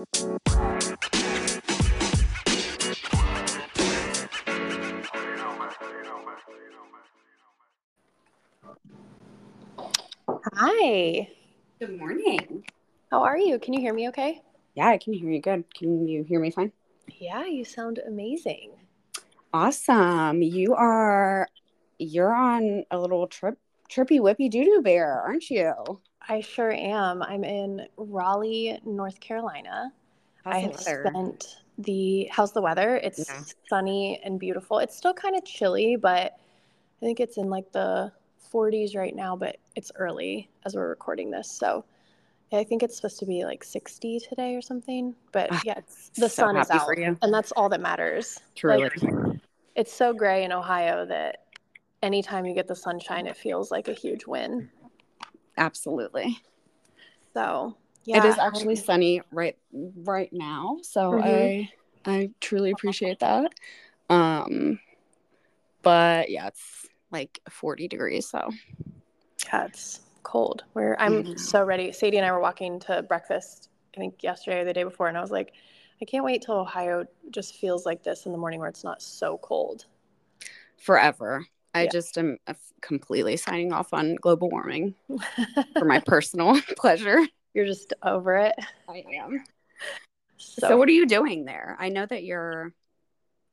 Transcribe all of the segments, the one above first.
Hi. Good morning. How are you? Can you hear me okay? Yeah, I can hear you good. Can you hear me fine? Yeah, you sound amazing. Awesome. You are you're on a little trip trippy whippy doo doo bear, aren't you? I sure am. I'm in Raleigh, North Carolina. How's I have spent the how's the weather? It's Yeah. sunny and beautiful. It's still kind of chilly, but I think it's in like the 40s right now, but it's early as we're recording this. So I think it's supposed to be like 60 today or something. But Ah, yeah, it's, the so sun is out, and that's all that matters. Truly. Like, it's so gray in Ohio that anytime you get the sunshine, it feels like a huge win. Absolutely. So yeah, It is actually sunny right right now. So Mhm. I I truly appreciate that. Um but yeah, it's like 40 degrees, so yeah, it's cold. We're I'm Mhm. so ready. Sadie and I were walking to breakfast. I think yesterday or the day before, and I was like, I can't wait till Ohio just feels like this in the morning, where it's not so cold. forever. I Yeah. just am uh, completely signing off on global warming for my personal pleasure. You're just over it. I am. So, So, what are you doing there? I know that you're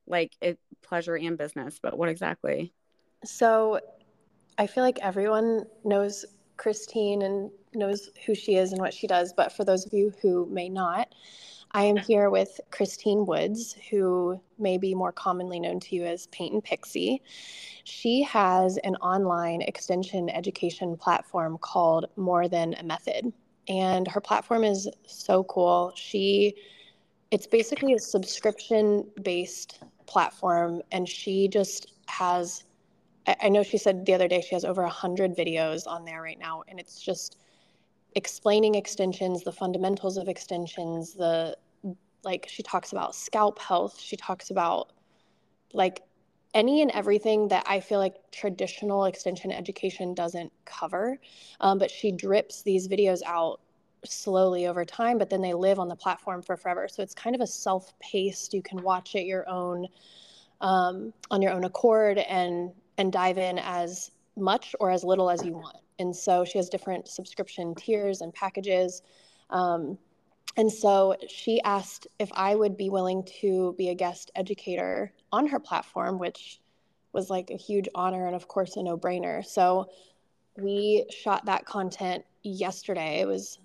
like it pleasure and business, but what exactly? so I feel like everyone knows Christine and knows who she is and what she does. But for those of you who may not, I am here with Christine Woods, who may be more commonly known to you as Paint and Pixie. She has an online extension education platform called More Than a Method. And her platform is so cool. She it's basically a subscription based platform and she just has I, know she said the other day she has over 100 videos on there right now and it's just explaining extensions the fundamentals of extensions the like she talks about scalp health. She talks about like any and everything that i feel like traditional extension education doesn't cover. Um, but she drips these videos out slowly over time but then they live on the platform for forever. So it's kind of a self-paced you can watch it your own um, on your own accord and and dive in as much or as little as you want and so she has different subscription tiers and packages. Um, and so she asked if i would be willing to be a guest educator on her platform which was like a huge honor and of course a no-brainer. So we shot that content yesterday. It was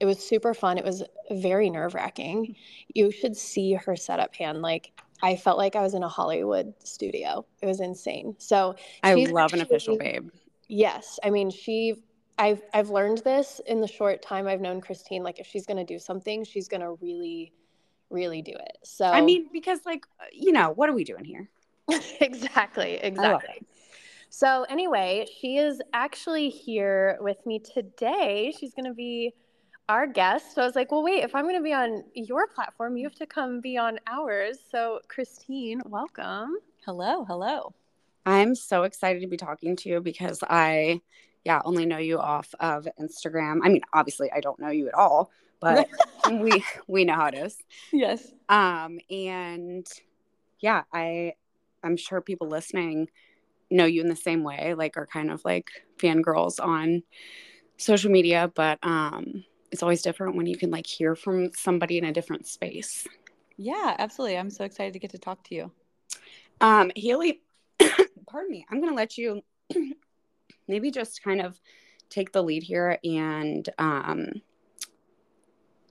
it was super fun. It was very nerve-wracking. You should see her setup hand. Like i felt like i was in a hollywood studio. It was insane. So I love an official babe. Yes, I mean she. I've I've learned this in the short time I've known Christine. Like if she's gonna do something, she's gonna really, really do it. So I mean, because like uh, you know, what are we doing here? exactly, exactly. So anyway, she is actually here with me today. She's gonna be our guest. So I was like, well, wait, if I'm gonna be on your platform, you have to come be on ours. So Christine, welcome. Hello, hello. I'm so excited to be talking to you because I, yeah, only know you off of Instagram. I mean, obviously, I don't know you at all, but we we know how it is. Yes. Um, and yeah, I I'm sure people listening know you in the same way, like are kind of like fangirls on social media, but um it's always different when you can like hear from somebody in a different space. Yeah, absolutely. I'm so excited to get to talk to you. Um, Haley, pardon me, I'm gonna let you maybe just kind of take the lead here and um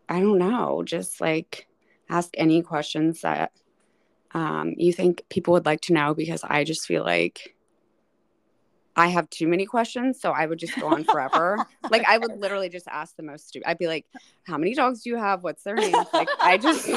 I don't know, just like ask any questions that um you think people would like to know because I just feel like I have too many questions, so I would just go on forever. like I would literally just ask the most stupid. I'd be like, "How many dogs do you have? What's their name?" Like I just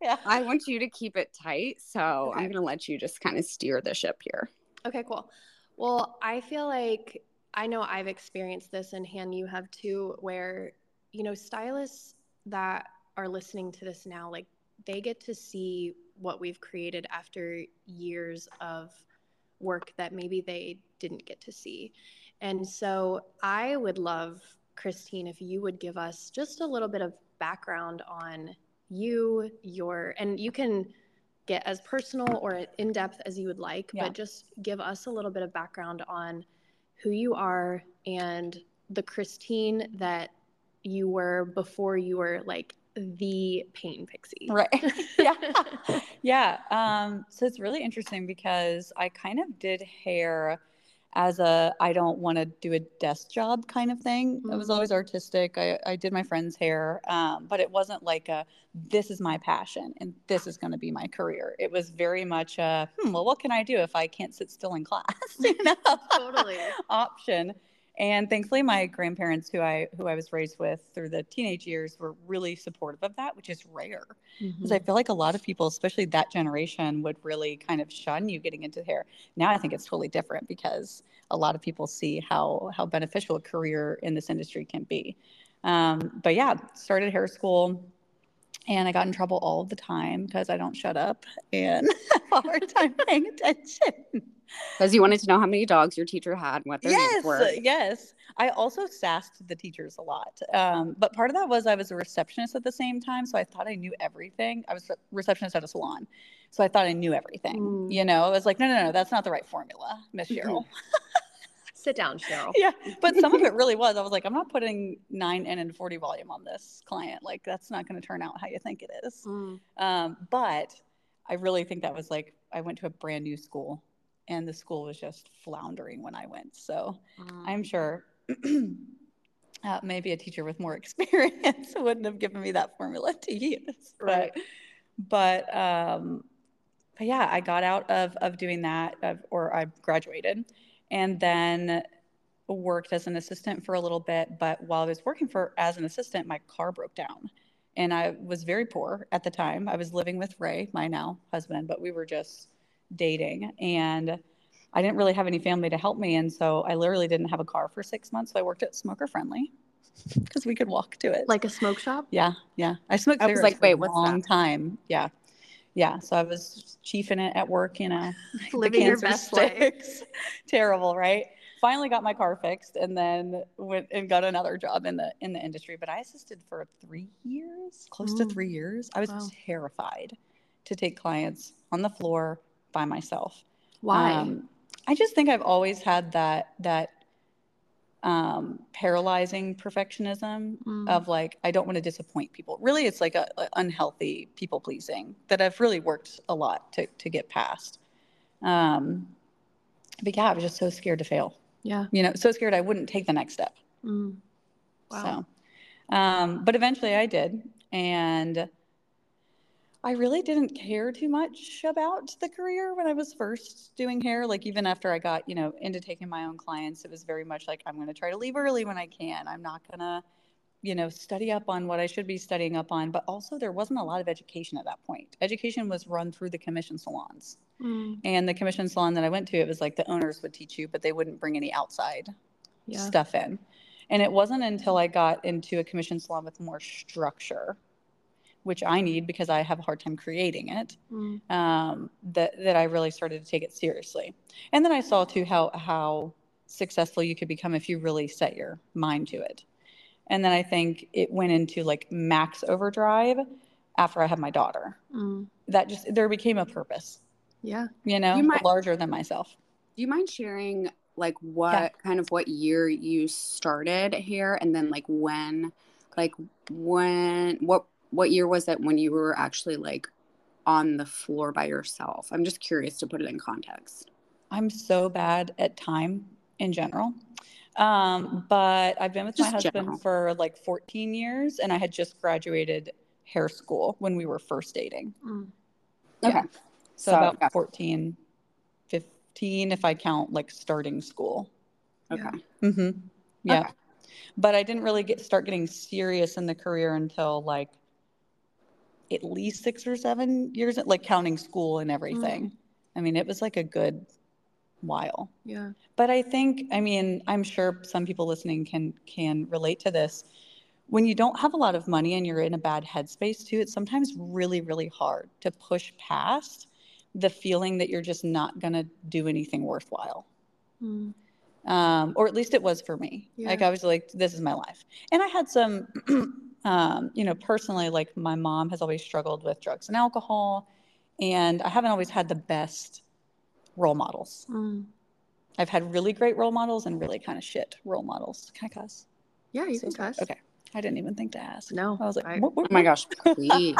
yeah. I want you to keep it tight, so I'm going to let you just kind of steer the ship here. Okay, cool. Well, I feel like I know I've experienced this, and Han, you have too, where, you know, stylists that are listening to this now, like, they get to see what we've created after years of work that maybe they didn't get to see. And so I would love, Christine, if you would give us just a little bit of background on you, your, and you can get as personal or in depth as you would like, Yeah. but just give us a little bit of background on who you are and the Christine that you were before you were like the Paint Pixie. Right. yeah. Yeah. Um, so it's really interesting because I kind of did hair as a I don't want to do a desk job kind of thing. I was always artistic. I, I did my friend's hair, um, but it wasn't like a this is my passion and this is going to be my career. It was very much a hmm, well, what can I do if I can't sit still in class? you know? Totally. option. And thankfully, my grandparents, who I who I was raised with through the teenage years, were really supportive of that, which is rare because I feel like a lot of people, especially that generation, would really kind of shun you getting into hair. Now I think it's totally different because a lot of people see how how beneficial a career in this industry can be. Um, but yeah, started hair school, and I got in trouble all the time because I don't shut up and have a hard time paying attention. Because you wanted to know how many dogs your teacher had, what their yes, names were. yes. I also sassed the teachers a lot. Um, but part of that was I was a receptionist at the same time. So I thought I knew everything. I was a receptionist at a salon. So I thought I knew everything. Mm. You know, I was like, no, no, no, that's not the right formula, Miss. Cheryl. Sit down, Cheryl. yeah. But some of it really was. I was like, I'm not putting 9N and 40 volume on this client. Like, that's not going to turn out how you think it is. Mm. Um, but I really think that was like, I went to a brand new school and the school was just floundering when I went. So I'm sure uh, maybe a teacher with more experience wouldn't have given me that formula to use. Right. But, but, um, but yeah, I got out of, of doing that, of, or I graduated and then worked as an assistant for a little bit. But while I was working for as an assistant, my car broke down and I was very poor at the time. I was living with Ray, my now husband, but we were just dating and I didn't really have any family to help me. And so I literally didn't have a car for six months. So I worked at Smoker Friendly because we could walk to it. Like a smoke shop? yeah, yeah. I smoked I was like, for wait, a long that? time. Yeah. Yeah. So I was chiefing it at work, you know, Living your best life. Terrible, right? Finally got my car fixed and then went and got another job in the in the industry. But I assisted for three years, close to Mm. three years. I was Wow. terrified to take clients on the floor by myself. Why? Um, I just think I've always had that that um, paralyzing perfectionism Mm. of like I don't want to disappoint people. Really, it's like a, a unhealthy people pleasing that I've really worked a lot to to get past. Um, but yeah, I was just so scared to fail. yeah. You know, so scared I wouldn't take the next step. Mm. Wow. So, um, but eventually I did. And I really didn't care too much about the career when I was first doing hair. Like, even after I got, you know, into taking my own clients, it was very much like, I'm going to try to leave early when I can. I'm not going to, you know, study up on what I should be studying up on. But also, there wasn't a lot of education at that point. Education was run through the commission salons. Mm. And the commission salon that I went to, it was like the owners would teach you, but they wouldn't bring any outside Yeah. stuff in. And it wasn't until I got into a commission salon with more structure, which I need because I have a hard time creating it, Mm. um, that that I really started to take it seriously. And then I saw too how how successful you could become if you really set your mind to it. And then I think it went into like max overdrive after I had my daughter. Mm. That just there became a purpose, Yeah. you know, You might- larger than myself. Do you mind sharing like what kind of what year you started here and then like when like when what what year was it when you were actually like on the floor by yourself? I'm just curious to put it in context. I'm so bad at time in general. Um, but I've been with my husband general. for like 14 years and I had just graduated hair school when we were first dating. Mm. Yeah. Okay. So, So, about yeah. 14, 15, if I count like starting school. Okay. Mm-hmm. Yeah. Okay. But I didn't really get start getting serious in the career until like at least six or seven years, like counting school and everything. I mean, it was like a good while. Yeah. But I think, I mean, I'm sure some people listening can can relate to this. When you don't have a lot of money and you're in a bad headspace too, it's sometimes really, really hard to push past the feeling that you're just not going to do anything worthwhile. Mm. Um, or at least it was for me. Like I was like, this is my life. And I had some um, you know, personally, like my mom has always struggled with drugs and alcohol, and I haven't always had the best role models. Mm. I've had really great role models and really kind of shit role models. Can I cuss? Yeah, you So can cuss. Okay. I didn't even think to ask. No, I was like, I- "Whoop, whoop, Oh my gosh, please.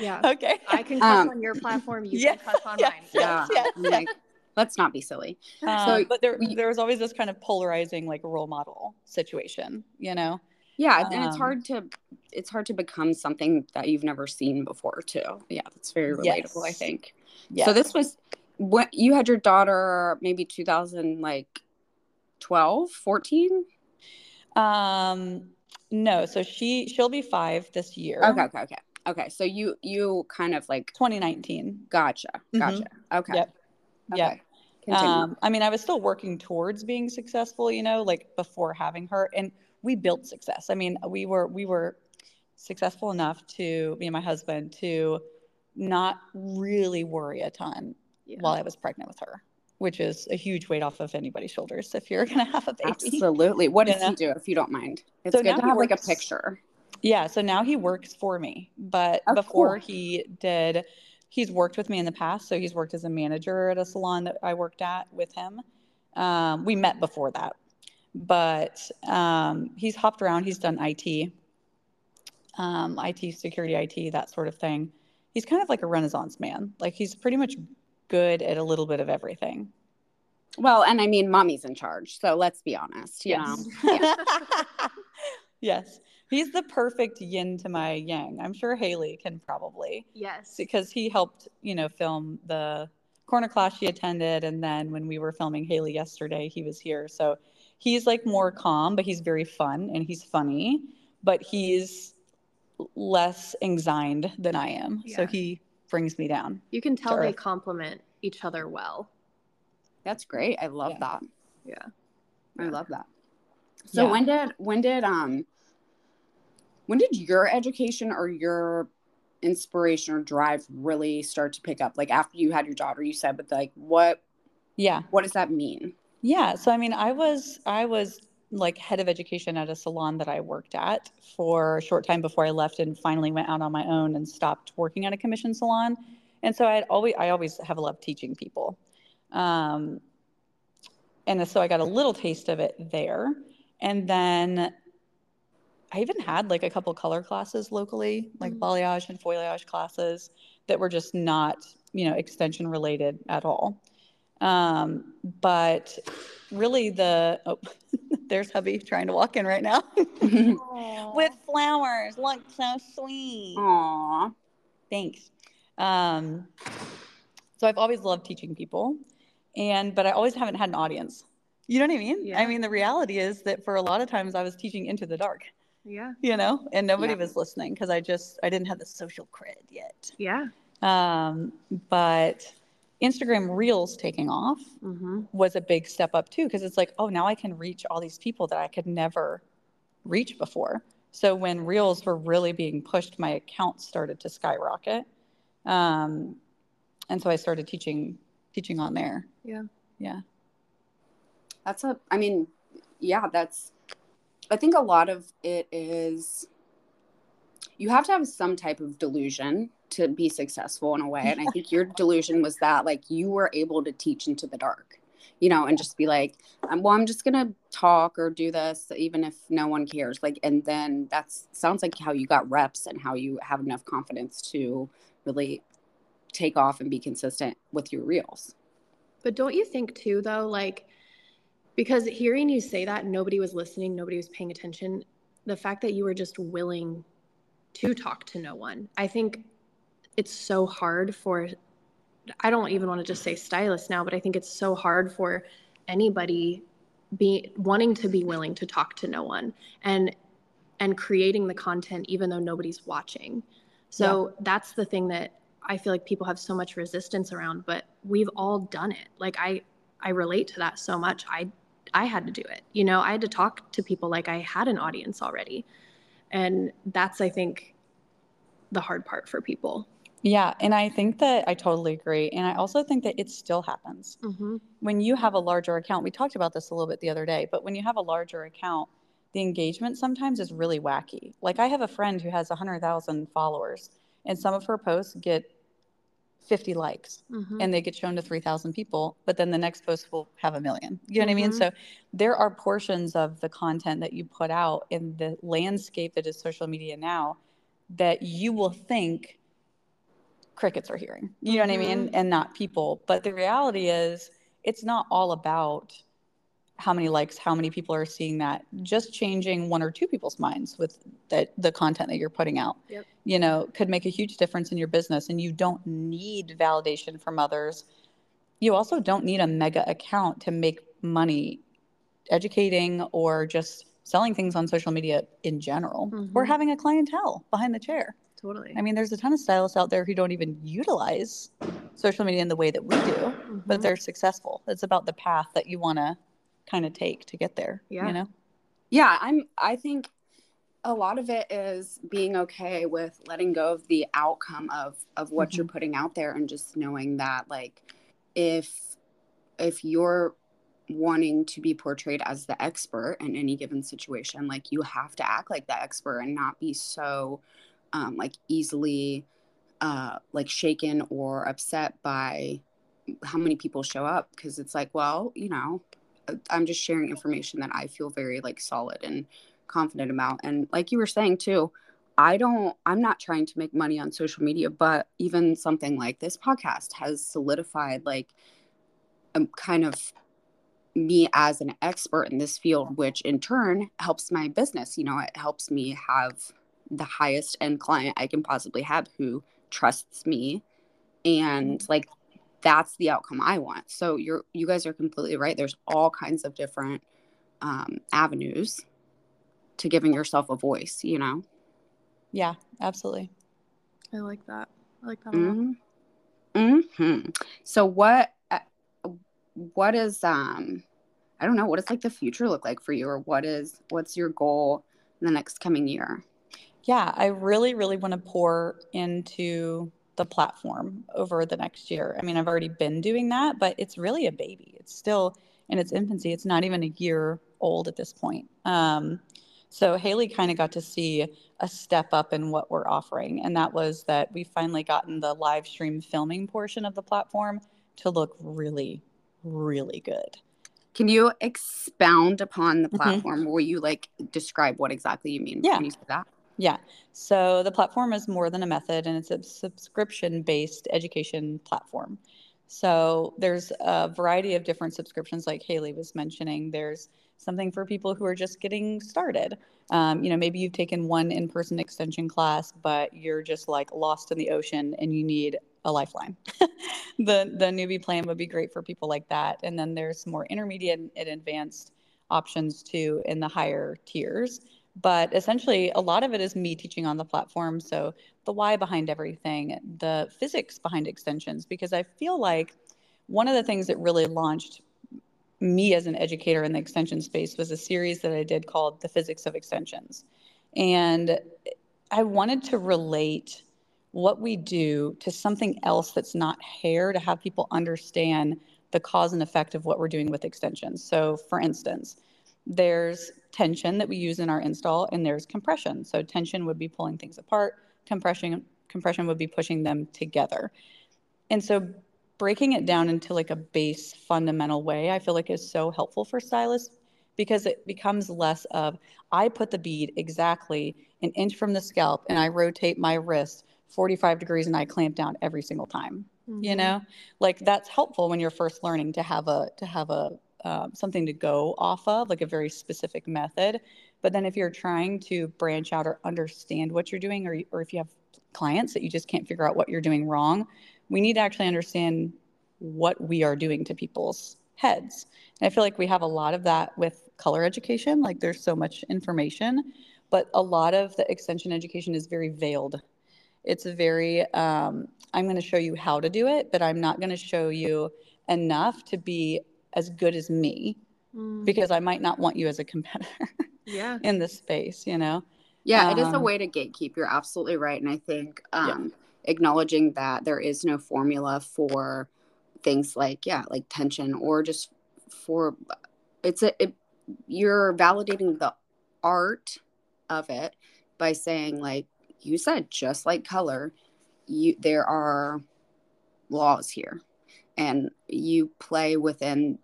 Yeah. Okay. I can cuss Um, on your platform. You yeah, can cuss on yeah, mine. yeah. yes, I'm like, let's not be silly. Um, So but there, we- there was always this kind of polarizing, like role model situation, you know? Yeah, and it's Um, hard to it's hard to become something that you've never seen before too. Yeah, that's very relatable, I think. Yeah. So this was what you had your daughter maybe 2000 like 12, 14? um, no, so she she'll be five this year. Okay, okay, okay. Okay, so you you kind of like 2019. gotcha. Gotcha. Okay. Yep. Okay. Yep. Continue. Um, I mean, I was still working towards being successful, you know, like before having her, and we built success. I mean, we were we were successful enough to me and my husband to not really worry a ton Yeah. while I was pregnant with her, which is a huge weight off of anybody's shoulders if you're gonna have a baby. Absolutely. What does Yeah. he do if you don't mind? It's So good to have like a picture. Yeah, so now he works for me. But Oh, before cool. he did, he's worked with me in the past. So he's worked as a manager at a salon that I worked at with him. Um, we met before that, but um, he's hopped around. He's done IT, um, IT, security, IT, that sort of thing. He's kind of like a renaissance man. Like he's pretty much good at a little bit of everything. Well, and I mean mommy's in charge, so let's be honest, you know. Yes. yes. He's the perfect yin to my yang. I'm sure Haley can probably Yes. because he helped, you know, film the corner class she attended. And then when we were filming Haley yesterday, he was here. So he's like more calm, but he's very fun and he's funny, but he's less anxiety than I am. So he brings me down. You can tell they earth. complement each other well. That's great. I love Yeah. that. Yeah. I Yeah. love that. So Yeah. when did when did um when did your education or your inspiration or drive really start to pick up? Like after you had your daughter, you said, but like what Yeah. what does that mean? Yeah, so I mean, I was I was like head of education at a salon that I worked at for a short time before I left and finally went out on my own and stopped working at a commission salon. And so I always I always have loved teaching people. Um, and so I got a little taste of it there. And then I even had like a couple color classes locally, like Mhm. balayage and foilayage classes that were just not, you know, extension related at all. Um, but really the oh, there's hubby trying to walk in right now with flowers. Look, so sweet. Aw. Thanks. Um, so I've always loved teaching people, and but I always haven't had an audience. You know what I mean? Yeah. I mean, the reality is that for a lot of times I was teaching into the dark, Yeah. you know, and nobody Yeah. was listening because I just I didn't have the social cred yet. Yeah. Um, but Instagram Reels taking off Mm-hmm. was a big step up too because it's like, oh, now I can reach all these people that I could never reach before. So when Reels were really being pushed, my account started to skyrocket, um, and so I started teaching teaching on there. Yeah. Yeah. That's a, I mean, yeah, that's, I think a lot of it is, you have to have some type of delusion to be successful in a way. And I think your delusion was that, like, you were able to teach into the dark, you know, and just be like, um, well, I'm just going to talk or do this, even if no one cares. Like, and then that's sounds like how you got reps and how you have enough confidence to really take off and be consistent with your reels. But don't you think too, though, like, because hearing you say that, nobody was listening, nobody was paying attention. The fact that you were just willing to talk to no one, I think it's so hard for, I don't even want to just say stylist now, but I think it's so hard for anybody be wanting to be willing to talk to no one and and creating the content even though nobody's watching. So that's the thing that I feel like people have so much resistance around, but we've all done it. Like I I relate to that so much. I I had to do it. You know, I had to talk to people like I had an audience already. And that's I think the hard part for people. Yeah, and I think that I totally agree, and I also think that it still happens. Mm-hmm. when you have a larger account, we talked about this a little bit the other day, but when you have a larger account, the engagement sometimes is really wacky. Like I have a friend who has 100,000 followers and some of her posts get 50 likes Mhm. and they get shown to 3,000 people, but then the next post will have a million. You know what I mean? Mhm. So there are portions of the content that you put out in the landscape that is social media now that you will think crickets are hearing. You know what I mean? And not people. But the reality is, it's not all about how many likes, how many people are seeing that. Just changing one or two people's minds with that the content that you're putting out. Yep. You know, could make a huge difference in your business and you don't need validation from others. You also don't need a mega account to make money educating or just selling things on social media in general or Mhm. having a clientele behind the chair. Totally. I mean, there's a ton of stylists out there who don't even utilize social media in the way that we do, but Mhm. they're successful. It's about the path that you want to kind of take to get there. Yeah. You know? Yeah, I'm I think a lot of it is being okay with letting go of the outcome of of what you're putting out there and just knowing that like if if you're wanting to be portrayed as the expert in any given situation like you have to act like the expert and not be so um, like easily uh, like shaken or upset by how many people show up. Because it's like well you know i'm just sharing information that i feel very like solid and confident about. And like you were saying too i don't i'm not trying to make money on social media but even something like this podcast has solidified like um, kind of me as an expert in this field which in turn helps my business. You know it helps me have the highest end client i can possibly have who trusts me and like that's the outcome i want so you're you guys are completely right there's all kinds of different um, avenues to giving yourself a voice you know Yeah, absolutely. I like that. I like that a lot. mm-hmm. hmm so what uh, what is um i don't know what does like the future look like for you or what is what's your goal in the next coming year Yeah, I really, really want to pour into the platform over the next year. I mean, I've already been doing that, but it's really a baby. It's still in its infancy. It's not even a year old at this point. Um, so Haley kind of got to see a step up in what we're offering, and that was that we finally gotten the live stream filming portion of the platform to look really, really good. can you expound upon the Mhm. platform will you like describe what exactly you mean Yeah. when you say that Yeah. So the platform is more than a method and it's a subscription based education platform. So there's a variety of different subscriptions, like Haley was mentioning. There's something for people who are just getting started. Um, you know, maybe you've taken one in person extension class, but you're just like lost in the ocean and you need a lifeline. the the newbie plan would be great for people like that. And then there's more intermediate and advanced options too in the higher tiers but essentially a lot of it is me teaching on the platform so the why behind everything the physics behind extensions because i feel like one of the things that really launched me as an educator in the extension space was a series that i did called the physics of extensions. And i wanted to relate what we do to something else that's not hair to have people understand the cause and effect of what we're doing with extensions. So for instance there's tension that we use in our install and there's compression. So tension would be pulling things apart compression compression would be pushing them together. And so breaking it down into like a base fundamental way i feel like is so helpful for stylists because it becomes less of i put the bead exactly an inch from the scalp and i rotate my wrist 45 degrees and i clamp down every single time you Mhm. know? Like that's helpful when you're first learning to have a to have a um, something to go off of like a very specific method. But then if you're trying to branch out or understand what you're doing or, or if you have clients that you just can't figure out what you're doing wrong we need to actually understand what we are doing to people's heads. And i feel like we have a lot of that with color education like there's so much information but a lot of the extension education is very veiled. It's very um, i'm going to show you how to do it but i'm not going to show you enough to be as good as me Mm, because i might not want you as a competitor yeah. in this space you know Yeah, it is a Um, way to gatekeep. You're absolutely right. And I think Yeah. um, acknowledging that there is no formula for things like, yeah, like tension or just for it's a, it, you're validating the art of it by saying like you said just like color you there are laws here and you play within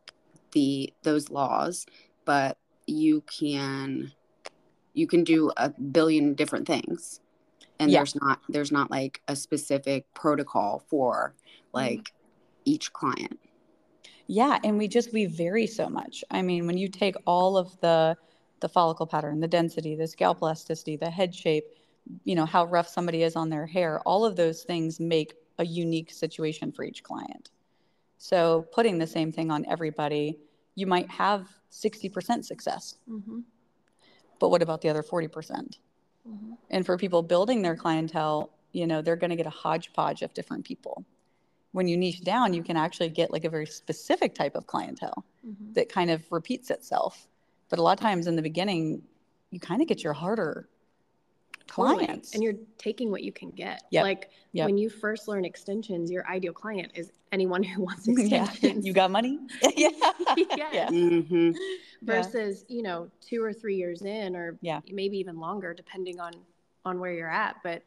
the those laws but you can you can do a billion different things and Yeah. there's not there's not like a specific protocol for like mm-hmm. each client Yeah, and we just we vary so much. I mean, when you take all of the the follicle pattern, the density, the scalp elasticity, the head shape, you know, how rough somebody is on their hair, all of those things make a unique situation for each client. So, putting the same thing on everybody, you might have 60% success, Mhm. but what about the other 40%? Mhm. And for people building their clientele, you know, they're going to get a hodgepodge of different people. When you niche down, you can actually get like a very specific type of clientele Mhm. that kind of repeats itself. But a lot of times in the beginning, you kind of get your harder. Clients. And you're taking what you can get. Yep. Like Yep. when you first learn extensions, your ideal client is anyone who wants yeah, extensions. you got money? yeah. Yes. hmm Versus, you know, two or three years in, or Yeah. maybe even longer, depending on on where you're at. But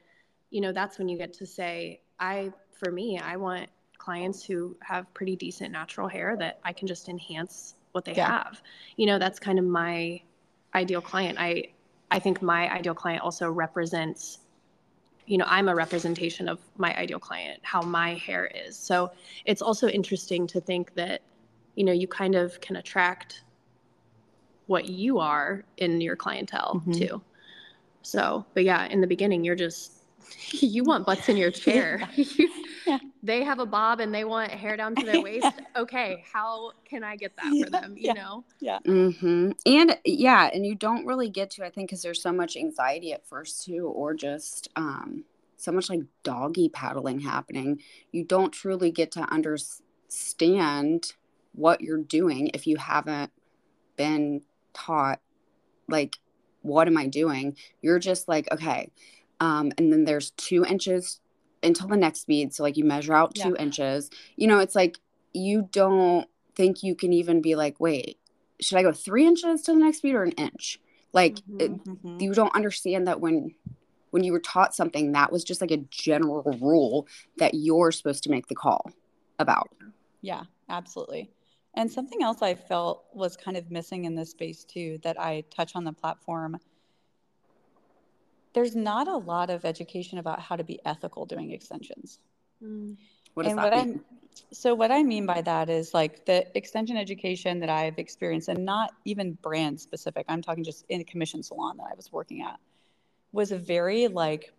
you know, that's when you get to say, I, for me, I want clients who have pretty decent natural hair that I can just enhance what they Yeah. have. You know, that's kind of my ideal client. I I think my ideal client also represents you know, I'm a representation of my ideal client, how my hair is. So it's also interesting to think that, you know, you kind of can attract what you are in your clientele Mhm. too. So, but yeah, in the beginning, you're just, you want butts in your chair. Yeah. They have a bob and they want hair down to their waist. Okay, how can I get that Yeah, for them? You know? yeah. know? hmm And yeah, and you don't really get to, I think, because there's so much anxiety at first too, or just um, so much like doggy paddling happening. You don't truly get to understand what you're doing if you haven't been taught, like, what am I doing? You're just like, okay. Um, and then there's two inches until the next bead. So, like, you measure out two inches. You know, it's like you don't think you can even be like, wait, should I go three inches to the next bead or an inch? Like it- Mhm. Mhm. you don't understand that when when you were taught something that was just like a general rule that you're supposed to make the call about. Yeah, absolutely. And something else I felt was kind of missing in this space too that I touch on the platform. There's not a lot of education about how to be ethical doing extensions. Mm. What does and that what mean? I so what I mean by that is like the extension education that I've experienced, and not even brand specific. I'm talking just in a commission salon that I was working at, was a very like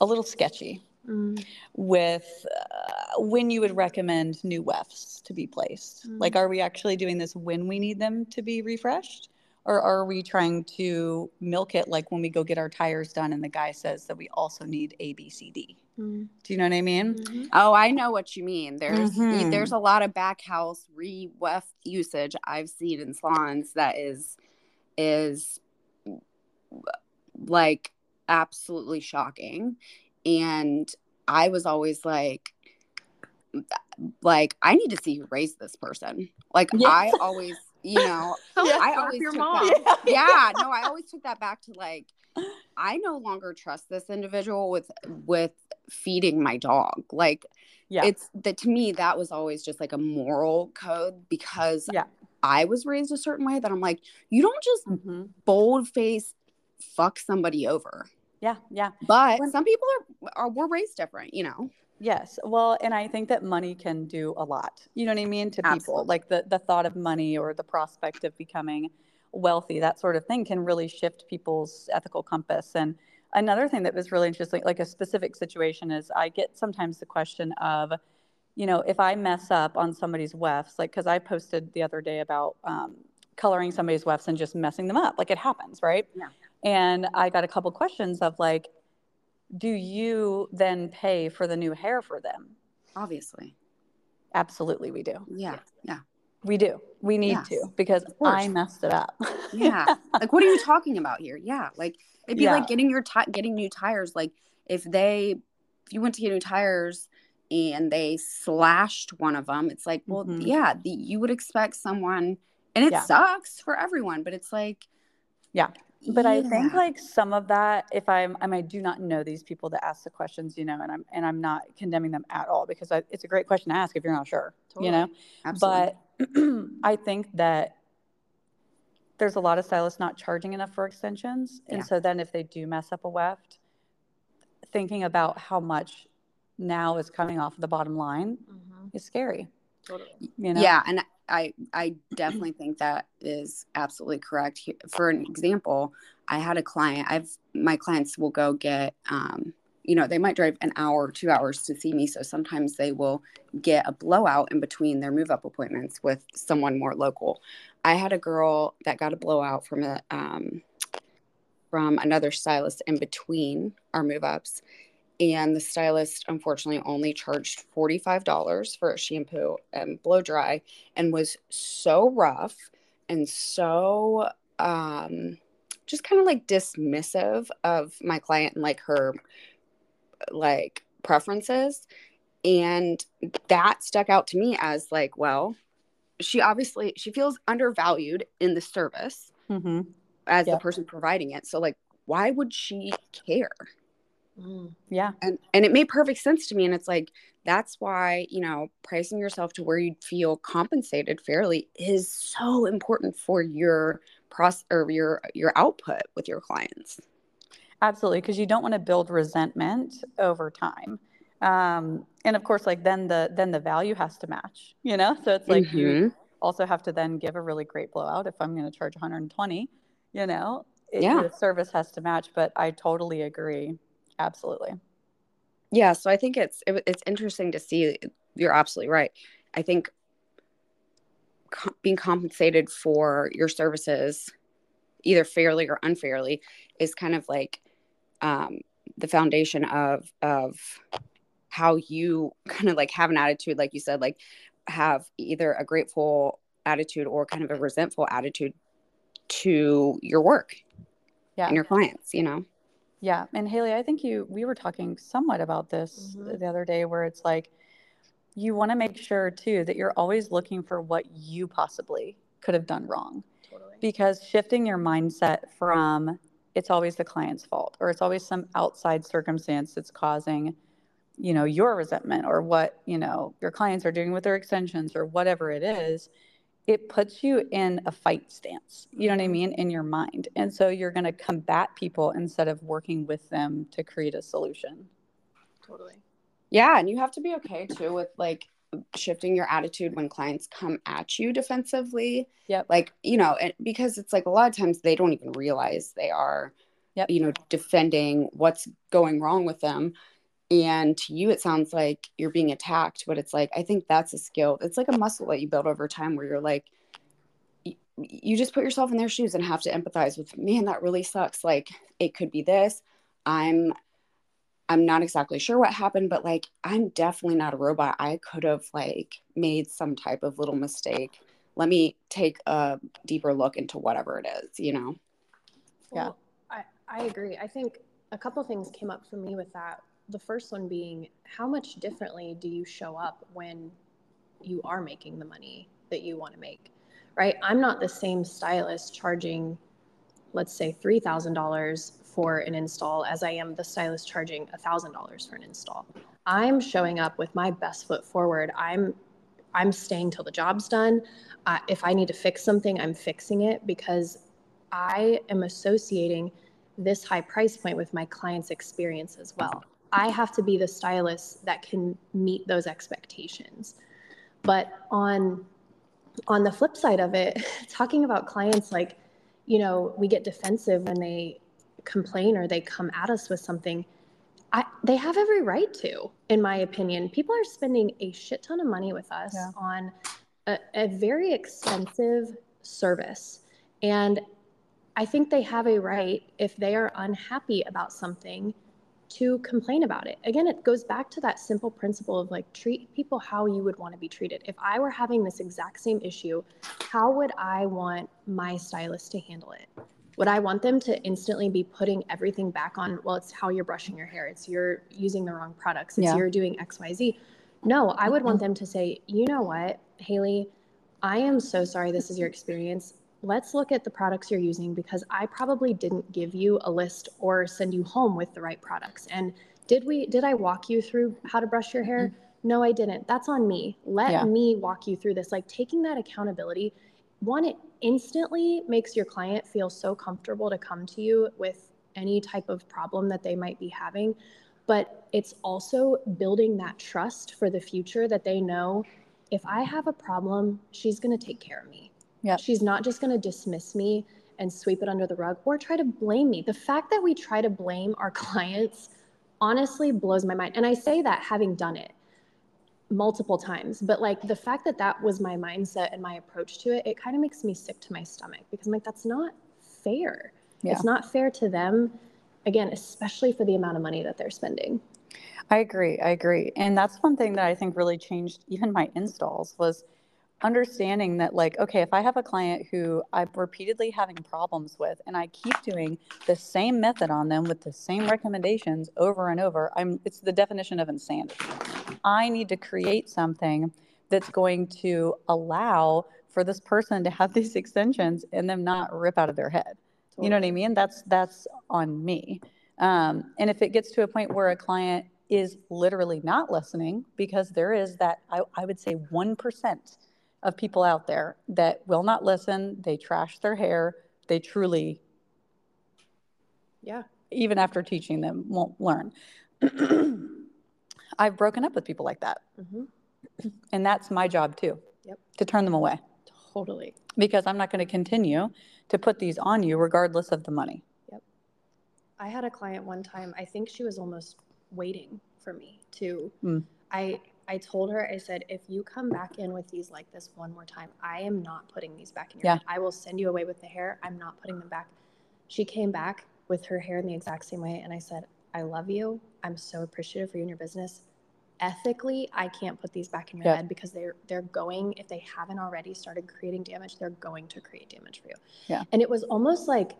a little sketchy Mm. with uh, when you would recommend new wefts to be placed. Mm. Like, are we actually doing this when we need them to be refreshed? Or are we trying to milk it like when we go get our tires done and the guy says that we also need A, B, C, D? Mm. Do you know what I mean? Mhm. Oh, I know what you mean. There's Mhm. there's a lot of back house re weft usage I've seen in salons that is is like absolutely shocking. And I was always like like I need to see who raised this person. Like Yeah. I always, you know, Yeah, I always took mom. that. Yeah, no, I always took that back to like I no longer trust this individual with with feeding my dog. Like Yeah. it's that to me that was always just like a moral code because Yeah. I was raised a certain way that I'm like you don't just Mhm. bold face fuck somebody over. Yeah. Yeah. But When- some people are are were raised different, you know. Yes. Well, and I think that money can do a lot. You know what I mean? To people, like the, the thought of money or the prospect of becoming wealthy, that sort of thing can really shift people's ethical compass. And another thing that was really interesting, like a specific situation, is I get sometimes the question of, you know, if I mess up on somebody's wefts, like, because I posted the other day about um, coloring somebody's wefts and just messing them up, like it happens, right? Yeah. And I got a couple questions of like, do you then pay for the new hair for them? Obviously. Absolutely, we do. Yeah. Yeah. We do. We need Yes, to because. I messed it up. Yeah. like what are you talking about here? Yeah. Like it'd be Yeah. like getting your ti- getting new tires. Like if they if you went to get new tires and they slashed one of them, it's like, well, Mhm. yeah, the, you would expect someone and it Yeah. sucks for everyone, but it's like Yeah. But I think like some of that, if I'm, I mean, I do not know these people that ask the questions, you know, and I'm, and I'm not condemning them at all because I, it's a great question to ask if you're not sure, you know? Absolutely. But I think that there's a lot of stylists not charging enough for extensions. And Yeah. so then if they do mess up a weft, thinking about how much now is coming off the bottom line Mhm. is scary, Totally. you know? Yeah, and I I definitely think that is absolutely correct. For an example, I had a client. I've my clients will go get um, you know, they might drive an hour, two hours to see me. So sometimes they will get a blowout in between their move up appointments with someone more local. I had a girl that got a blowout from a um, from another stylist in between our move ups. And the stylist unfortunately only charged $45 for a shampoo and blow dry and was so rough and so um, just kind of like dismissive of my client and like her like preferences. And that stuck out to me as like well she obviously she feels undervalued in the service hmm as the person providing it. So like why would she care Mm. Yeah. and and it made perfect sense to me and it's like that's why you know pricing yourself to where you'd feel compensated fairly is so important for your process or your your output with your clients Absolutely, because you don't want to build resentment over time. Um, and of course, like then the then the value has to match, you know. So it's like you Mhm. also have to then give a really great blowout. If I'm going to charge 120, you know, it, Yeah. the service has to match. But I totally agree. Absolutely. yeah so i think it's it, it's interesting to see you're absolutely right i think co- being compensated for your services either fairly or unfairly is kind of like um, the foundation of of how you kind of like have an attitude like you said like have either a grateful attitude or kind of a resentful attitude to your work Yeah. and your clients you know Yeah, and Haley, I think you we were talking somewhat about this Mhm. the other day where it's like you want to make sure too that you're always looking for what you possibly could have done wrong Totally. because shifting your mindset from it's always the client's fault or it's always some outside circumstance that's causing you know your resentment or what you know your clients are doing with their extensions or whatever it is it puts you in a fight stance you know what i mean in your mind and so you're going to combat people instead of working with them to create a solution Totally. Yeah, and you have to be okay too with like shifting your attitude when clients come at you defensively. Yep. Like, you know, and because it's like a lot of times they don't even realize they are Yep. you know, defending what's going wrong with them. And to you it sounds like you're being attacked, but it's like I think that's a skill. It's like a muscle that you build over time where you're like you just put yourself in their shoes and have to empathize with, man, that really sucks. Like it could be this. I'm I'm not exactly sure what happened, but like I'm definitely not a robot. I could have like made some type of little mistake. Let me take a deeper look into whatever it is, you know? Yeah. Well, I, I agree. I think a couple things came up for me with that. The first one being how much differently do you show up when you are making the money that you want to make, right? I'm not the same stylist charging, let's say, $3,000 for an install as I am the stylist charging $1,000 for an install. I'm showing up with my best foot forward. I'm I'm staying till the job's done. Uh, if I need to fix something, I'm fixing it because I am associating this high price point with my client's experience as well. I have to be the stylist that can meet those expectations. But on on the flip side of it, talking about clients like, you know, we get defensive when they complain or they come at us with something. I, they have every right to, in my opinion. People are spending a shit ton of money with us Yeah. on a, a very expensive service. And I think they have a right, if they are unhappy about something, to complain about it. Again, it goes back to that simple principle of like treat people how you would want to be treated. If I were having this exact same issue, how would I want my stylist to handle it? Would I want them to instantly be putting everything back on, well, it's how you're brushing your hair, it's you're using the wrong products, it's Yeah. you're doing XYZ. No, I would want them to say, you know what, Haley, I am so sorry this is your experience. Let's look at the products you're using because I probably didn't give you a list or send you home with the right products. And did we did I walk you through how to brush your hair? Mm-hmm. No, I didn't. That's on me. Let yeah. me walk you through this. Like taking that accountability, one it instantly makes your client feel so comfortable to come to you with any type of problem that they might be having, but it's also building that trust for the future that they know if I have a problem, she's going to take care of me yeah. She's not just going to dismiss me and sweep it under the rug or try to blame me. The fact that we try to blame our clients honestly blows my mind. And I say that having done it multiple times, but like the fact that that was my mindset and my approach to it, it kind of makes me sick to my stomach because I'm like, that's not fair. Yeah. It's not fair to them. Again, especially for the amount of money that they're spending. I agree. I agree. And that's one thing that I think really changed even my installs was understanding that like okay if i have a client who i'm repeatedly having problems with and i keep doing the same method on them with the same recommendations over and over i'm it's the definition of insanity. I need to create something that's going to allow for this person to have these extensions and them not rip out of their head. Totally. you know what i mean? That's that's on me. Um, and if it gets to a point where a client is literally not listening because there is that I, I would say 1% of people out there that will not listen, they trash their hair, they truly, yeah, even after teaching them, won't learn. I've broken up with people like that. Mm-hmm. And that's my job too. Yep. To turn them away. Totally. Because I'm not going to continue to put these on you regardless of the money. Yep. I had a client one time, I think she was almost waiting for me to. Mm. I I told her, I said, if you come back in with these like this one more time, I am not putting these back in your yeah. head. I will send you away with the hair. I'm not putting them back. She came back with her hair in the exact same way. And I said, I love you. I'm so appreciative for you and your business. Ethically, I can't put these back in your yeah. head because they're they're going, if they haven't already started creating damage, they're going to create damage for you. Yeah. And it was almost like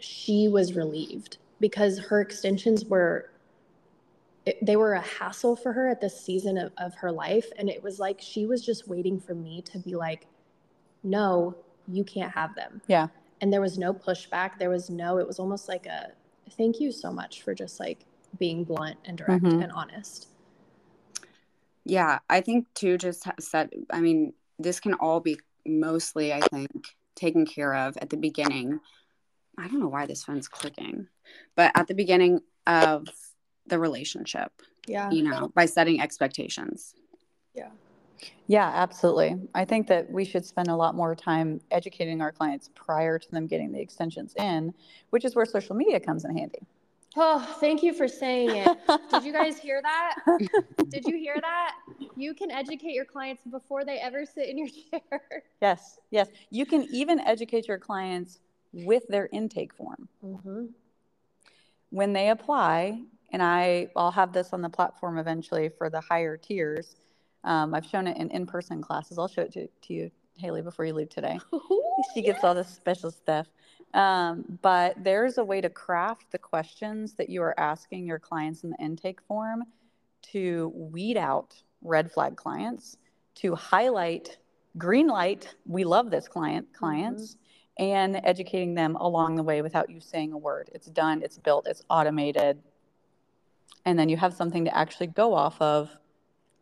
she was relieved because her extensions were it, they were a hassle for her at this season of, of her life. And it was like she was just waiting for me to be like, no, you can't have them. Yeah. And there was no pushback. There was no, it was almost like a thank you so much for just like being blunt and direct mm-hmm. and honest. Yeah. I think too, just said, I mean, this can all be mostly, I think, taken care of at the beginning. I don't know why this phone's clicking, but at the beginning of the relationship. Yeah. You know, by setting expectations. Yeah. Yeah, absolutely. I think that we should spend a lot more time educating our clients prior to them getting the extensions in, which is where social media comes in handy. Oh, thank you for saying it. Did you guys hear that? Did you hear that? You can educate your clients before they ever sit in your chair. Yes, yes. You can even educate your clients with their intake form. Mm-hmm. When they apply, and I, I'll have this on the platform eventually for the higher tiers. Um, I've shown it in in-person classes. I'll show it to, to you, Haley, before you leave today. she gets all this special stuff. Um, but there's a way to craft the questions that you are asking your clients in the intake form to weed out red flag clients, to highlight green light, we love this client clients, mm-hmm. and educating them along the way without you saying a word. It's done, it's built, it's automated, and then you have something to actually go off of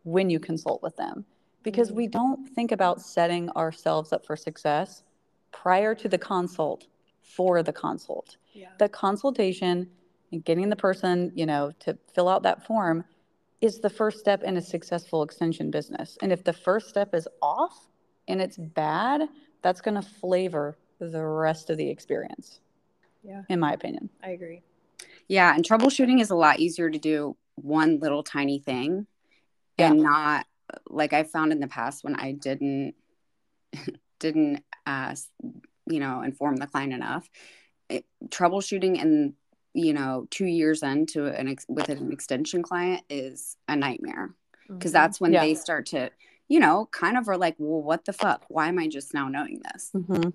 when you consult with them. Because mm-hmm. we don't think about setting ourselves up for success prior to the consult for the consult. Yeah. the consultation and getting the person you know to fill out that form is the first step in a successful extension business. And if the first step is off and it's bad that's going to flavor the rest of the experience yeah. in my opinion. I agree yeah, and troubleshooting is a lot easier to do one little tiny thing yeah. and not like I found in the past when I didn't didn't uh you know inform the client enough. It, troubleshooting and you know 2 years into an ex- with an extension client is a nightmare because mm-hmm. that's when yeah. they start to you know kind of are like well what the fuck why am I just now knowing this? Mm-hmm.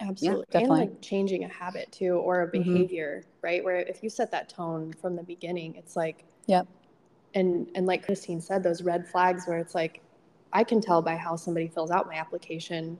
Absolutely. Yeah, and like changing a habit too or a mm-hmm. behavior, mm-hmm. right? Where if you set that tone from the beginning, it's like Yep. And and like Christine said, those red flags where it's like I can tell by how somebody fills out my application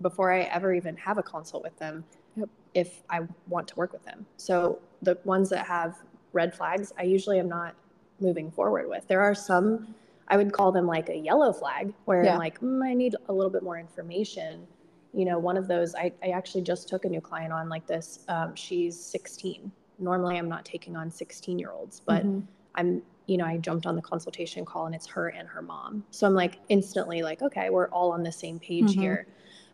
before I ever even have a consult with them Yep. if I want to work with them. So the ones that have red flags, I usually am not moving forward with. There are some, I would call them like a yellow flag, where Yeah. I'm like, mm, I need a little bit more information. You know, one of those, I, I actually just took a new client on like this. Um, she's 16. Normally, I'm not taking on 16 year olds, but Mhm. I'm, you know, I jumped on the consultation call and it's her and her mom. So I'm like instantly like, okay, we're all on the same page Mhm. here.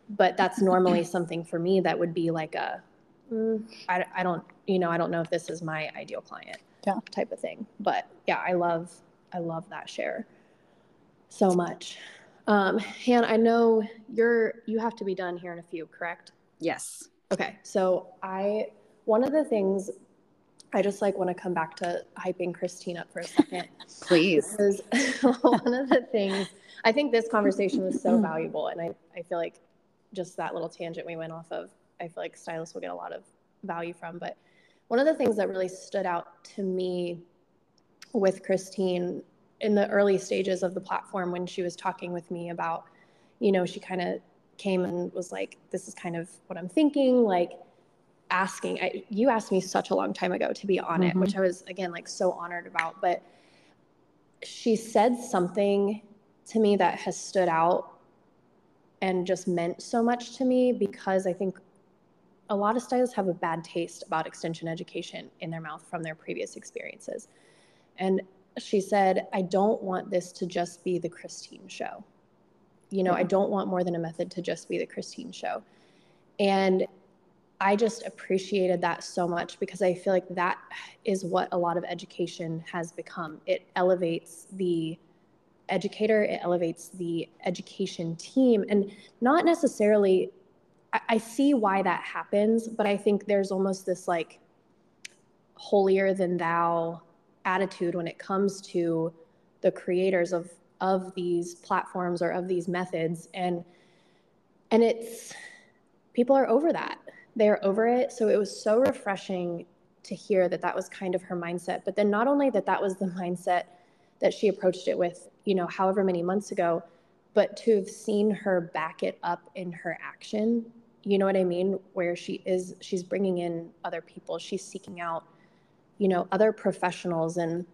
But that's normally something for me that would be like a, mm, I, I don't, you know, I don't know if this is my ideal client Yeah. type of thing. But yeah, I love, I love that share so much. Um, Han, I know you're, you have to be done here in a few, correct? Yes. Okay, so I one of the things I just like want to come back to hyping Christine up for a second Please. because one of the things I think this conversation was so valuable, and I I feel like just that little tangent we went off of, I feel like stylists will get a lot of value from. But one of the things that really stood out to me with Christine in the early stages of the platform when she was talking with me about, you know, she kind of came and was like, this is kind of what I'm thinking, like asking. I, you asked me such a long time ago to be on it, Mhm. which I was, again, like so honored about. But she said something to me that has stood out and just meant so much to me because I think a lot of stylists have a bad taste about extension education in their mouth from their previous experiences. And she said, I don't want this to just be the Christine show. You know, I mm-hmm. don't want more than a method to just be the Christine show. And I just appreciated that so much because I feel like that is what a lot of education has become. It elevates the educator, it elevates the education team, and not necessarily. I, I see why that happens, but I think there's almost this like holier than thou attitude when it comes to the creators of of these platforms or of these methods. And and it's people are over that. They're over it. So it was so refreshing to hear that that was kind of her mindset. But then not only that that was the mindset that she approached it with you know however many months ago but to have seen her back it up in her action you know what i mean? Where she is she's bringing in other people. She's seeking out you know other professionals. And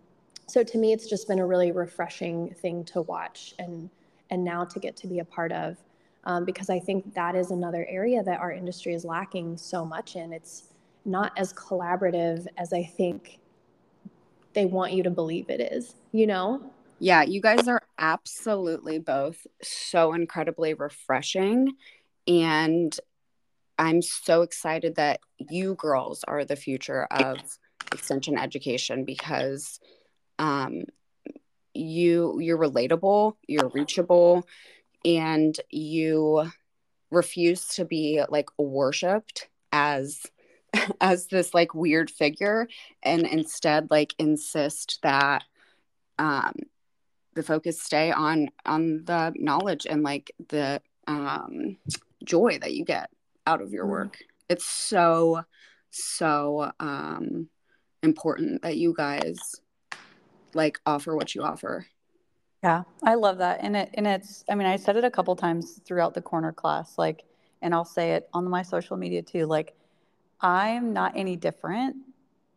so to me it's just been a really refreshing thing to watch and and now to get to be a part of um, because i think that is another area that our industry is lacking so much in. It's not as collaborative as i think they want you to believe it is you know? Yeah, you guys are absolutely both so incredibly refreshing. And I'm so excited that you girls are the future of extension education because um, you you're relatable, you're reachable, and you refuse to be like worshipped as as this like weird figure and instead like insist that um the focus stay on on the knowledge and like the um joy that you get out of your Mhm. work it's so so um important that you guys like offer what you offer Yeah, I love that. And it and it's I mean, I said it a couple times throughout the corner class, like, and I'll say it on my social media too, like, I'm not any different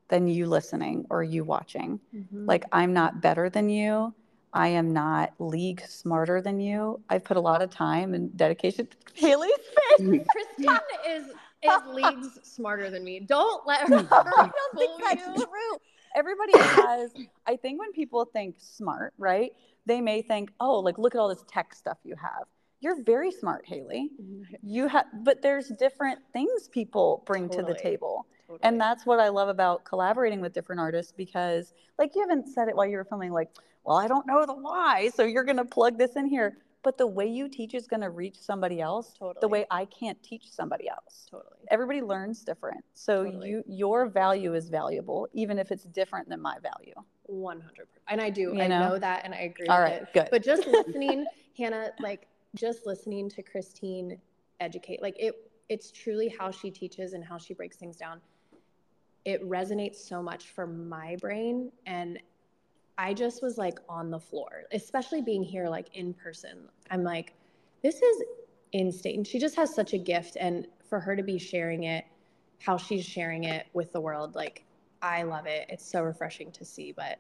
than you listening or you watching. Mm-hmm. Like, I'm not better than you. I am not league smarter than you. I've put a lot of time and dedication. Haley's face. Christine is is leagues smarter than me. Don't let her. I don't think that's you. true. Everybody has, I think when people think smart, right, they may think, oh, like, look at all this tech stuff you have. You're very smart, Haley. Mm-hmm. You have, but there's different things people bring to the table. Totally. And that's what I love about collaborating with different artists because, like, you haven't said it while you were filming, like, well, I don't know the why. So you're going to plug this in here. But the way you teach is going to reach somebody else totally. the way I can't teach somebody else. totally. Everybody learns different. So Totally. you your value is valuable, even if it's different than my value. One hundred percent. And I do. You I know? know that, and I agree. All with right, it. good. But just listening, Hannah, like just listening to Christine educate, like it. It's truly how she teaches and how she breaks things down. It resonates so much for my brain, and I just was like on the floor, especially being here like in person. I'm like, this is in state. And she just has such a gift. And for her to be sharing it, how she's sharing it with the world, like, I love it. It's so refreshing to see. But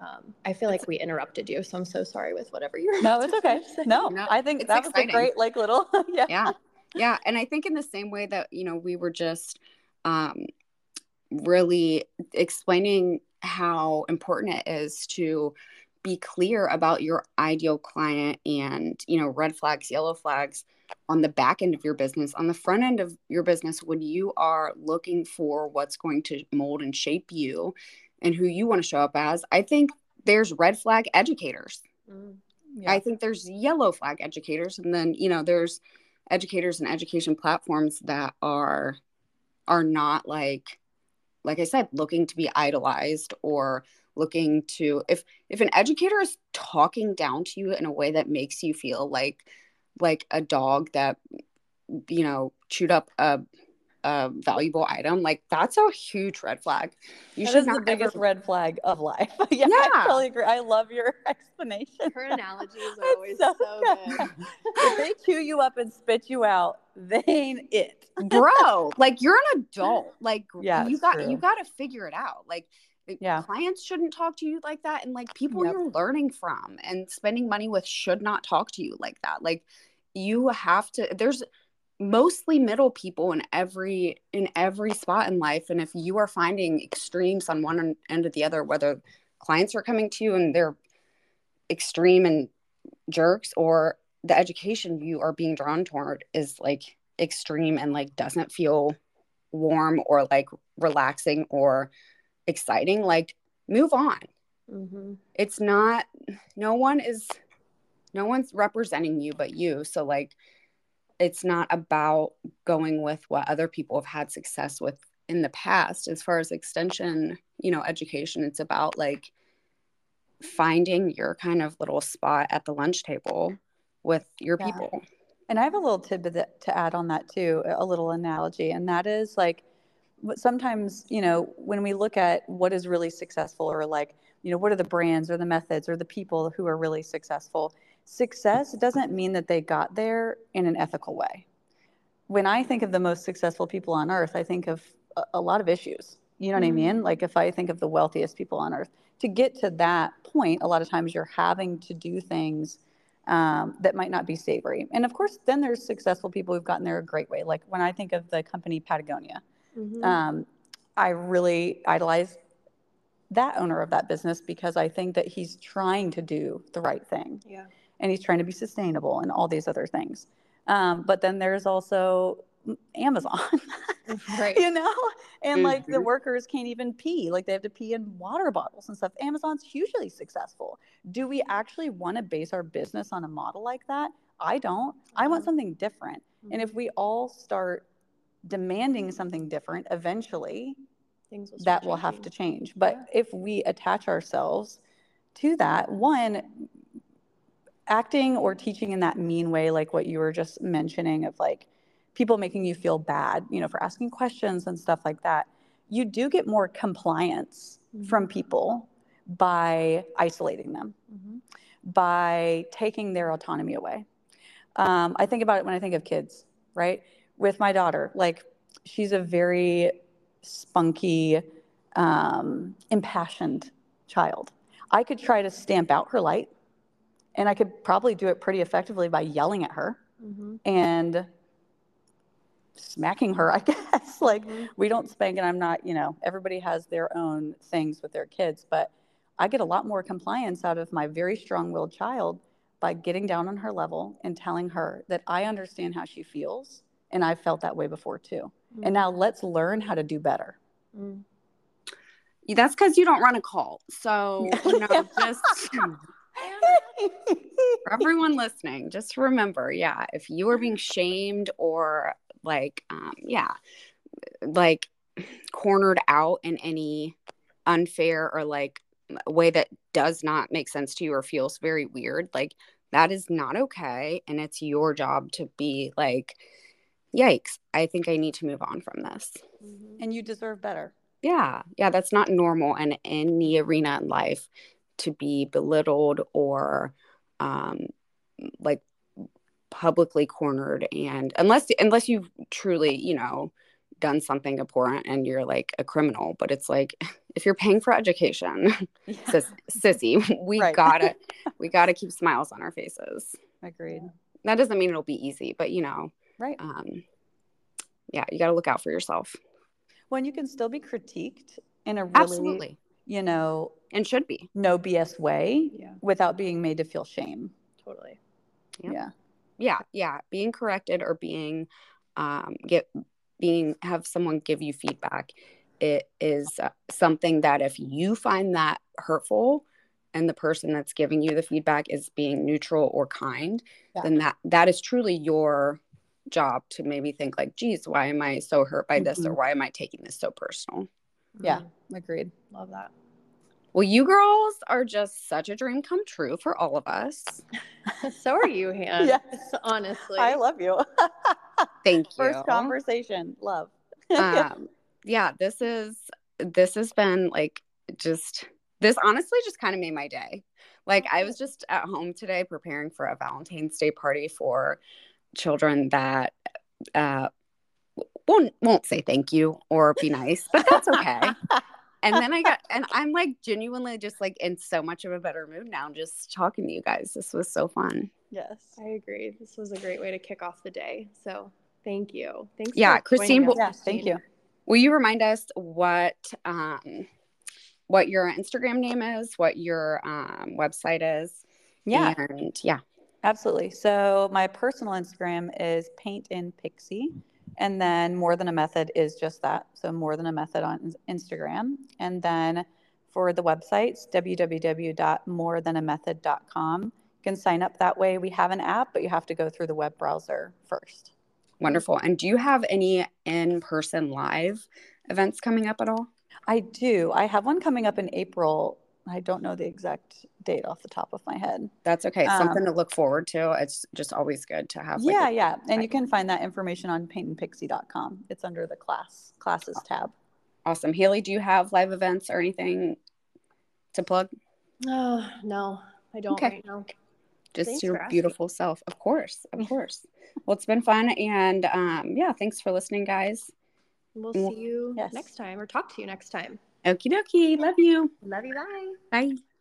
um, I feel like we interrupted you, so I'm so sorry with whatever you're. No, it's okay. No, no I think that exciting. was a great, like, little. yeah. Yeah. Yeah. And I think in the same way that, you know, we were just um, really explaining how important it is to be clear about your ideal client and you know red flags yellow flags on the back end of your business on the front end of your business when you are looking for what's going to mold and shape you and who you want to show up as i think there's red flag educators mm, yeah. i think there's yellow flag educators and then you know there's educators and education platforms that are are not like like i said looking to be idolized or looking to if if an educator is talking down to you in a way that makes you feel like like a dog that you know chewed up a, a valuable item like that's a huge red flag. You that should is not the biggest ever... red flag of life. Yeah, yeah, i totally agree. I love your explanation. Her analogies are always so, so good, good. if they chew you up and spit you out they ain't it. Bro like you're an adult. Like yeah, you got true. you got to figure it out. Like yeah. clients shouldn't talk to you like that and like people yep. you're learning from and spending money with should not talk to you like that. Like you have to there's mostly middle people in every in every spot in life and if you are finding extremes on one end or the other whether clients are coming to you and they're extreme and jerks or the education you are being drawn toward is like extreme and like doesn't feel warm or like relaxing or exciting like move on mm-hmm. it's not no one is no one's representing you but you so like it's not about going with what other people have had success with in the past as far as extension you know education it's about like finding your kind of little spot at the lunch table with your yeah. people and i have a little tidbit to add on that too a little analogy and that is like sometimes you know when we look at what is really successful or like you know what are the brands or the methods or the people who are really successful success doesn't mean that they got there in an ethical way when i think of the most successful people on earth i think of a, a lot of issues you know what mm-hmm. i mean like if i think of the wealthiest people on earth to get to that point a lot of times you're having to do things um, that might not be savory and of course then there's successful people who've gotten there a great way like when i think of the company patagonia Mm-hmm. Um, I really idolize that owner of that business because I think that he's trying to do the right thing. Yeah. And he's trying to be sustainable and all these other things. Um, but then there's also Amazon, right? you know, and mm-hmm. like the mm-hmm. workers can't even pee, like they have to pee in water bottles and stuff. Amazon's hugely successful. Do we actually want to base our business on a model like that? I don't. I want something different. Mm-hmm. And if we all start demanding something different, eventually will that will have to change. But yeah. if we attach ourselves to that, one, acting or teaching in that mean way, like what you were just mentioning of like people making you feel bad, you know, for asking questions and stuff like that, you do get more compliance mm-hmm. from people by isolating them, mm-hmm. by taking their autonomy away. Um, I think about it when I think of kids, right? with my daughter. Like she's a very spunky, um, impassioned child. I could try to stamp out her light, and I could probably do it pretty effectively by yelling at her mm-hmm. and smacking her, I guess. like mm-hmm. we don't spank, and I'm not, you know, everybody has their own things with their kids, but I get a lot more compliance out of my very strong willed child by getting down on her level and telling her that I understand how she feels and I've felt that way before too. Mm. And now let's learn how to do better. Mm. That's because you don't run a cult. So, you know, just for everyone listening, just remember, yeah, if you are being shamed or like, um, yeah, like cornered out in any unfair or like way that does not make sense to you or feels very weird, like that is not okay. And it's your job to be like, yikes, I think I need to move on from this. Mm-hmm. And you deserve better. Yeah. Yeah. That's not normal in any arena in life to be belittled or um, like publicly cornered and unless unless you've truly you know done something abhorrent and you're like a criminal but it's like if you're paying for education Yeah. sis, sissy we Right. gotta we gotta keep smiles on our faces Agreed. that doesn't mean it'll be easy but you know Right. um yeah you gotta look out for yourself When you can still be critiqued in a really, absolutely you know, and should be no BS way Yeah, without being made to feel shame. totally. Yep. Yeah. yeah yeah being corrected or being um get being have someone give you feedback it is uh, something that if you find that hurtful and the person that's giving you the feedback is being neutral or kind Yeah. then that that is truly your job to maybe think like geez why am i so hurt by this or Mhm. why am i taking this so personal Yeah. Mhm. Agreed. Love that. well you girls are just such a dream come true for all of us so are you, Han. Yes. Honestly. I love you. thank you First conversation. Love. um yeah this is this has been like just this honestly just kind of made my day like i was just at home today preparing for a valentine's day party for children that uh won't won't say thank you or be nice but that's okay and then i got and i'm like genuinely just like in so much of a better mood now just talking to you guys this was so fun yes. I agree. This was a great way to kick off the day. So thank you. Thanks. Yeah, for Christine, joining us, well- Yeah. Thank you. Will you remind us what um what your Instagram name is, what your um website is? Yeah. And yeah. Absolutely. So my personal Instagram is Paint and Pixie, and then More Than a Method is just that. So More Than a Method on Instagram, and then for the websites www.morethanamethod.com. You can sign up that way. We have an app, but you have to go through the web browser first. Wonderful. And do you have any in-person live events coming up at all? I do. I have one coming up in April. I don't know the exact date off the top of my head. That's okay. It's Um, something to look forward to. It's just always good to have like, Yeah, a- yeah. And I- you can find that information on paintandpixie.com. It's under the class classes tab. awesome. Haley, do you have live events or anything to plug? Oh, no, I don't Okay. right now. Just Thanks for your asking. beautiful self. Of course. Of course. well, it's been fun. And um, yeah, thanks for listening, guys. We'll Well, see you yes. next time or talk to you next time. Okie dokie. Love you. Love you. Bye. Bye.